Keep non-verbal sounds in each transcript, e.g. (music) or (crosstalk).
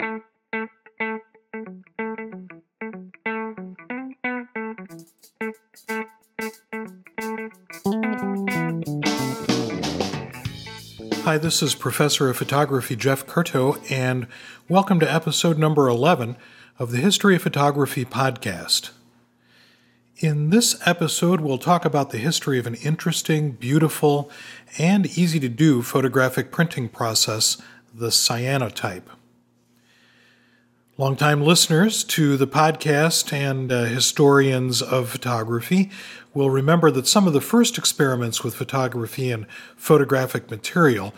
Hi, this is Professor of Photography Jeff Curto, and welcome to episode number 11 of the History of Photography podcast. In this episode, we'll talk about the history of an interesting, beautiful, and easy to do photographic printing process, the cyanotype. Longtime listeners to the podcast and uh, historians of photography will remember that some of the first experiments with photography and photographic material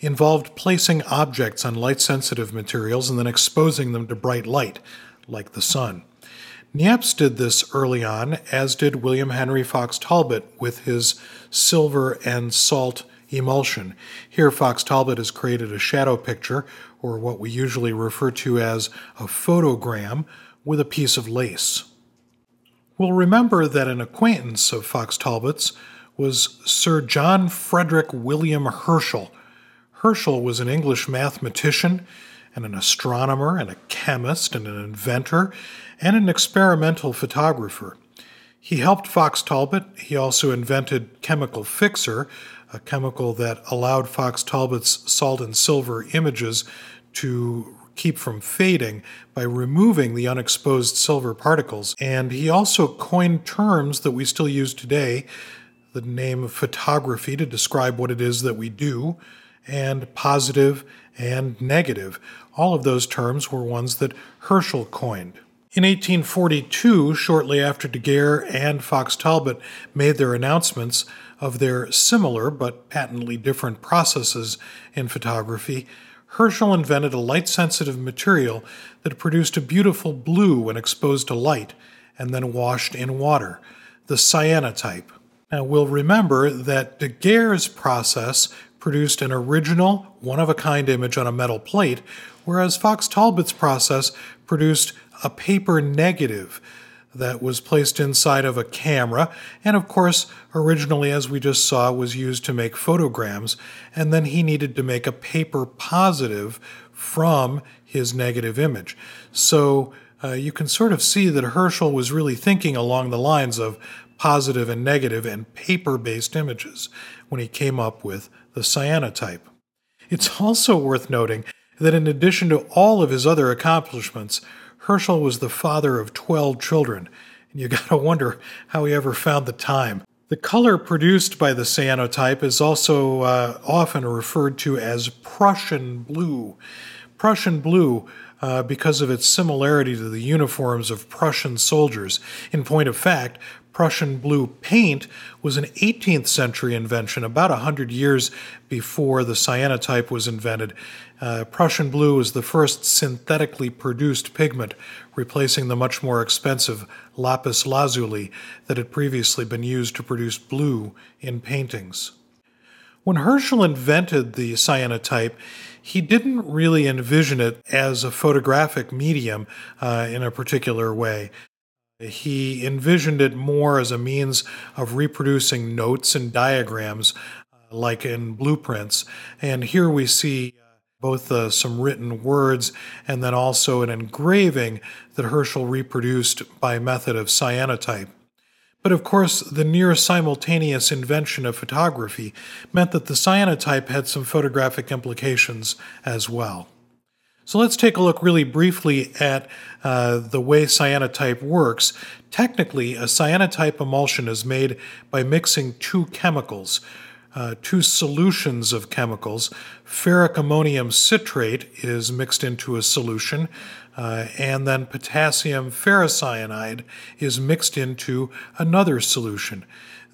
involved placing objects on light sensitive materials and then exposing them to bright light, like the sun. Niepce did this early on, as did William Henry Fox Talbot with his silver and salt emulsion. Here, Fox Talbot has created a shadow picture, or what we usually refer to as a photogram, with a piece of lace. We'll remember that an acquaintance of Fox Talbot's was Sir John Frederick William Herschel. Herschel was an English mathematician and an astronomer and a chemist and an inventor and an experimental photographer. He helped Fox Talbot. He also invented chemical fixer, a chemical that allowed Fox Talbot's salt and silver images to keep from fading by removing the unexposed silver particles. And he also coined terms that we still use today the name of photography to describe what it is that we do, and positive and negative. All of those terms were ones that Herschel coined. In 1842, shortly after Daguerre and Fox Talbot made their announcements of their similar but patently different processes in photography, Herschel invented a light sensitive material that produced a beautiful blue when exposed to light and then washed in water, the cyanotype. Now, we'll remember that Daguerre's process produced an original, one of a kind image on a metal plate, whereas Fox Talbot's process produced a paper negative that was placed inside of a camera, and of course, originally, as we just saw, was used to make photograms, and then he needed to make a paper positive from his negative image. So uh, you can sort of see that Herschel was really thinking along the lines of positive and negative and paper based images when he came up with the cyanotype. It's also worth noting that in addition to all of his other accomplishments, Herschel was the father of 12 children, and you gotta (laughs) wonder how he ever found the time. The color produced by the cyanotype is also uh, often referred to as Prussian blue. Prussian blue uh, because of its similarity to the uniforms of Prussian soldiers. In point of fact, Prussian blue paint was an 18th century invention, about 100 years before the cyanotype was invented. Uh, Prussian blue was the first synthetically produced pigment, replacing the much more expensive lapis lazuli that had previously been used to produce blue in paintings. When Herschel invented the cyanotype, he didn't really envision it as a photographic medium uh, in a particular way. He envisioned it more as a means of reproducing notes and diagrams, uh, like in blueprints. And here we see uh, both uh, some written words and then also an engraving that Herschel reproduced by method of cyanotype. But of course, the near simultaneous invention of photography meant that the cyanotype had some photographic implications as well. So let's take a look really briefly at uh, the way cyanotype works. Technically, a cyanotype emulsion is made by mixing two chemicals, uh, two solutions of chemicals. Ferric ammonium citrate is mixed into a solution, uh, and then potassium ferricyanide is mixed into another solution.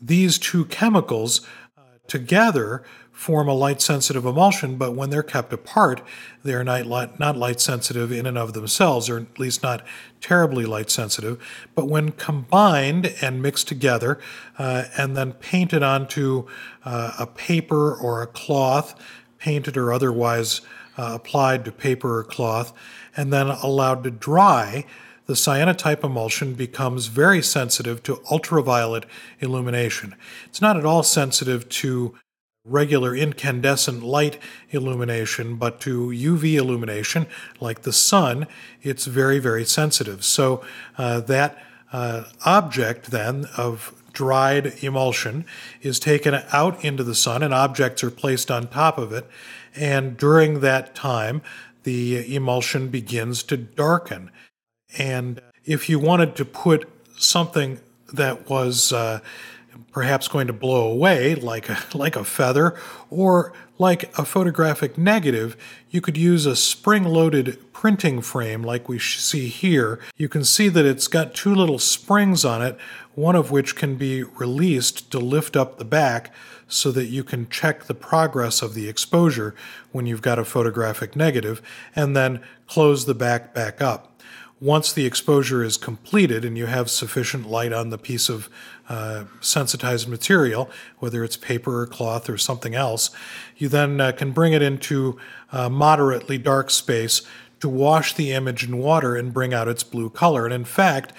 These two chemicals uh, together form a light sensitive emulsion, but when they're kept apart, they are not, not light sensitive in and of themselves, or at least not terribly light sensitive. But when combined and mixed together uh, and then painted onto uh, a paper or a cloth, painted or otherwise uh, applied to paper or cloth, and then allowed to dry, the cyanotype emulsion becomes very sensitive to ultraviolet illumination. It's not at all sensitive to regular incandescent light illumination, but to UV illumination, like the sun, it's very, very sensitive. So uh, that uh, object then of dried emulsion is taken out into the sun and objects are placed on top of it. And during that time, the emulsion begins to darken. And if you wanted to put something that was uh, perhaps going to blow away like a, (laughs) like a feather or like a photographic negative, you could use a spring-loaded printing frame like we see here. You can see that it's got two little springs on it, one of which can be released to lift up the back so that you can check the progress of the exposure when you've got a photographic negative, and then close the back back up once the exposure is completed and you have sufficient light on the piece of uh, sensitized material, whether it's paper or cloth or something else, you then uh, can bring it into a moderately dark space to wash the image in water and bring out its blue color. And in fact,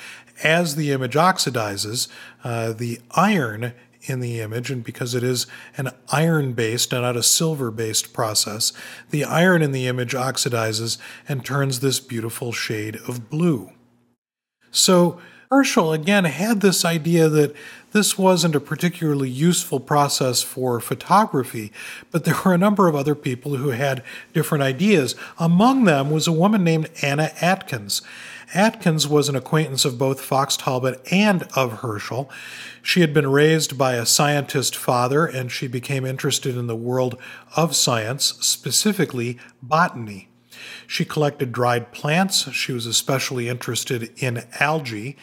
as the image oxidizes, uh, the iron in the image, and because it is an iron based and not a silver based process, the iron in the image oxidizes and turns this beautiful shade of blue. So, Herschel again had this idea that this wasn't a particularly useful process for photography, but there were a number of other people who had different ideas. Among them was a woman named Anna Atkins. Atkins was an acquaintance of both Fox Talbot and of Herschel. She had been raised by a scientist father, and she became interested in the world of science, specifically botany. She collected dried plants. She was especially interested in algae.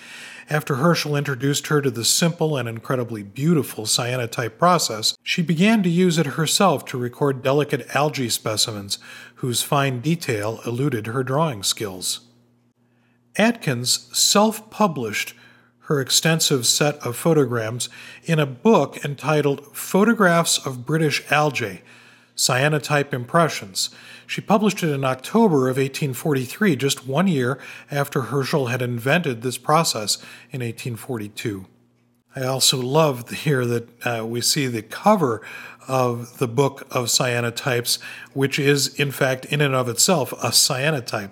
After Herschel introduced her to the simple and incredibly beautiful cyanotype process, she began to use it herself to record delicate algae specimens whose fine detail eluded her drawing skills. Atkins self published her extensive set of photograms in a book entitled Photographs of British Algae Cyanotype Impressions. She published it in October of 1843, just one year after Herschel had invented this process in 1842. I also love here that uh, we see the cover of the book of cyanotypes, which is, in fact, in and of itself, a cyanotype.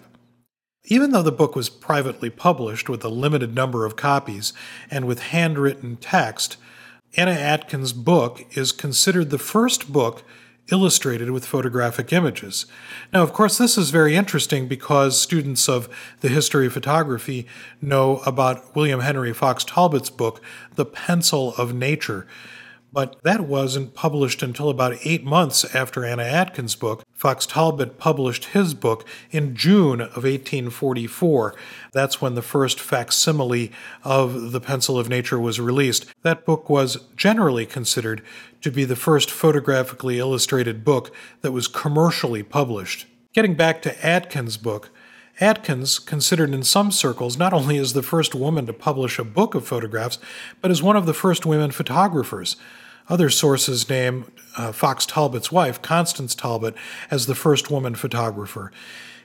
Even though the book was privately published with a limited number of copies and with handwritten text, Anna Atkins' book is considered the first book illustrated with photographic images. Now, of course, this is very interesting because students of the history of photography know about William Henry Fox Talbot's book, The Pencil of Nature. But that wasn't published until about eight months after Anna Atkins' book. Fox Talbot published his book in June of 1844. That's when the first facsimile of The Pencil of Nature was released. That book was generally considered to be the first photographically illustrated book that was commercially published. Getting back to Atkins' book, Atkins, considered in some circles not only as the first woman to publish a book of photographs, but as one of the first women photographers. Other sources name uh, Fox Talbot's wife, Constance Talbot, as the first woman photographer.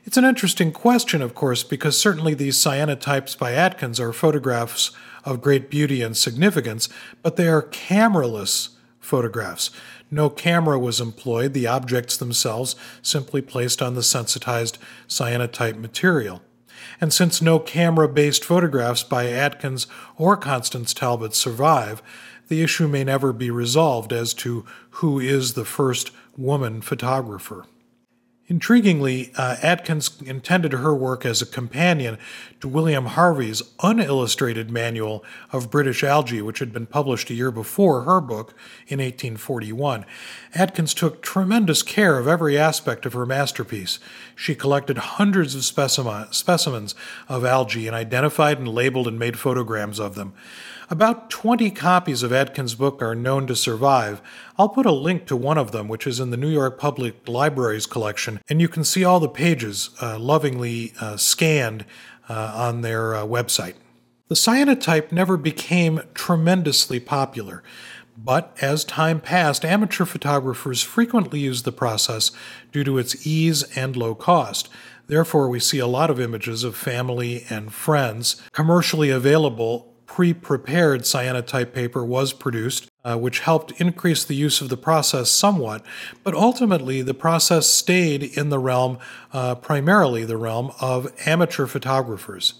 It's an interesting question, of course, because certainly these cyanotypes by Atkins are photographs of great beauty and significance, but they are cameraless photographs. No camera was employed, the objects themselves simply placed on the sensitized cyanotype material. And since no camera based photographs by Atkins or Constance Talbot survive, the issue may never be resolved as to who is the first woman photographer. Intriguingly, uh, Atkins intended her work as a companion to William Harvey's unillustrated manual of British algae, which had been published a year before her book in 1841. Atkins took tremendous care of every aspect of her masterpiece. She collected hundreds of specimens of algae and identified and labeled and made photograms of them. About 20 copies of Atkins' book are known to survive. I'll put a link to one of them, which is in the New York Public Library's collection, and you can see all the pages uh, lovingly uh, scanned uh, on their uh, website. The cyanotype never became tremendously popular, but as time passed, amateur photographers frequently used the process due to its ease and low cost. Therefore, we see a lot of images of family and friends commercially available pre prepared cyanotype paper was produced, uh, which helped increase the use of the process somewhat, but ultimately the process stayed in the realm, uh, primarily the realm of amateur photographers.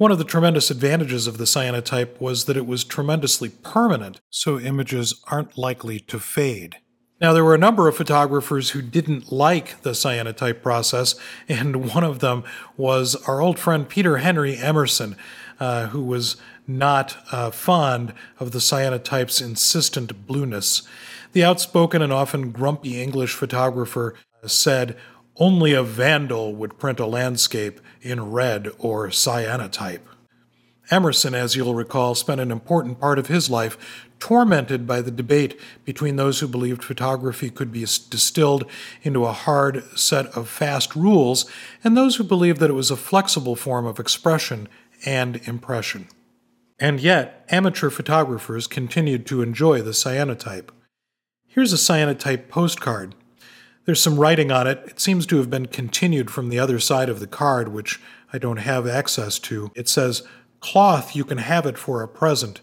One of the tremendous advantages of the cyanotype was that it was tremendously permanent, so images aren't likely to fade. Now, there were a number of photographers who didn't like the cyanotype process, and (laughs) one of them was our old friend Peter Henry Emerson, uh, who was not uh, fond of the cyanotype's insistent blueness. The outspoken and often grumpy English photographer said, Only a vandal would print a landscape in red or cyanotype. Emerson, as you'll recall, spent an important part of his life tormented by the debate between those who believed photography could be distilled into a hard set of fast rules and those who believed that it was a flexible form of expression and impression. And yet, amateur photographers continued to enjoy the cyanotype. Here's a cyanotype postcard. There's some writing on it. It seems to have been continued from the other side of the card, which I don't have access to. It says, Cloth, you can have it for a present.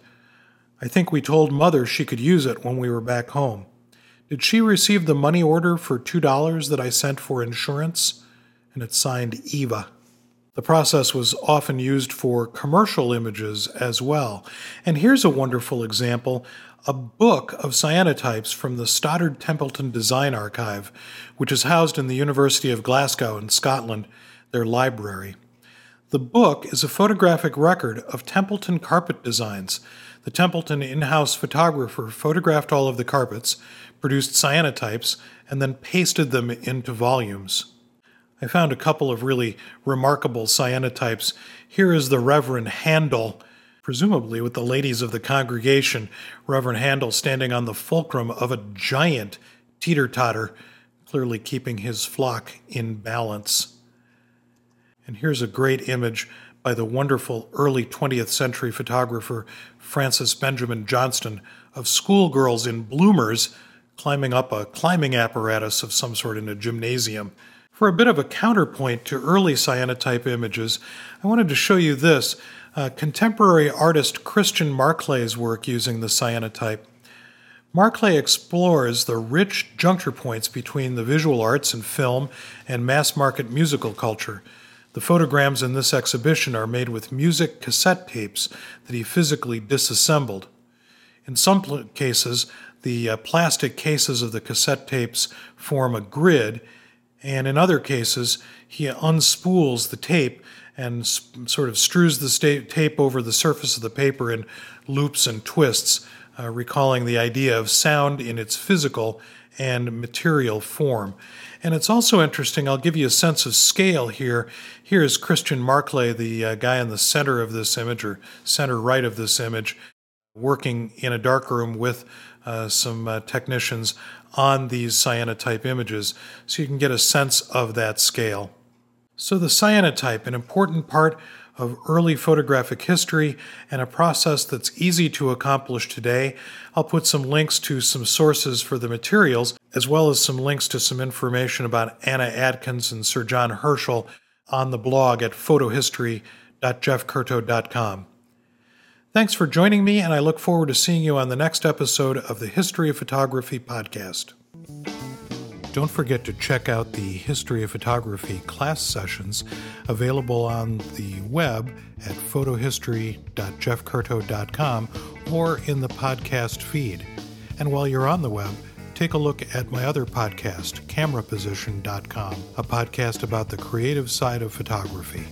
I think we told Mother she could use it when we were back home. Did she receive the money order for $2 that I sent for insurance? And it's signed Eva. The process was often used for commercial images as well. And here's a wonderful example a book of cyanotypes from the Stoddard Templeton Design Archive, which is housed in the University of Glasgow in Scotland, their library. The book is a photographic record of Templeton carpet designs. The Templeton in house photographer photographed all of the carpets, produced cyanotypes, and then pasted them into volumes. I found a couple of really remarkable cyanotypes. Here is the Reverend Handel, presumably with the ladies of the congregation, Reverend Handel standing on the fulcrum of a giant teeter totter, clearly keeping his flock in balance. And here's a great image by the wonderful early 20th century photographer Frances Benjamin Johnston of schoolgirls in bloomers climbing up a climbing apparatus of some sort in a gymnasium. For a bit of a counterpoint to early cyanotype images, I wanted to show you this uh, contemporary artist Christian Marclay's work using the cyanotype. Marclay explores the rich juncture points between the visual arts and film and mass market musical culture. The photograms in this exhibition are made with music cassette tapes that he physically disassembled. In some cases, the uh, plastic cases of the cassette tapes form a grid and in other cases, he unspools the tape and sort of strews the sta- tape over the surface of the paper in loops and twists, uh, recalling the idea of sound in its physical and material form. And it's also interesting, I'll give you a sense of scale here. Here is Christian Marclay, the uh, guy in the center of this image, or center right of this image, working in a dark room with uh, some uh, technicians on these cyanotype images so you can get a sense of that scale. So, the cyanotype, an important part of early photographic history and a process that's easy to accomplish today. I'll put some links to some sources for the materials, as well as some links to some information about Anna Atkins and Sir John Herschel on the blog at photohistory.jeffcurto.com. Thanks for joining me, and I look forward to seeing you on the next episode of the History of Photography podcast. Don't forget to check out the History of Photography class sessions available on the web at photohistory.jeffcurto.com or in the podcast feed. And while you're on the web, take a look at my other podcast, cameraposition.com, a podcast about the creative side of photography.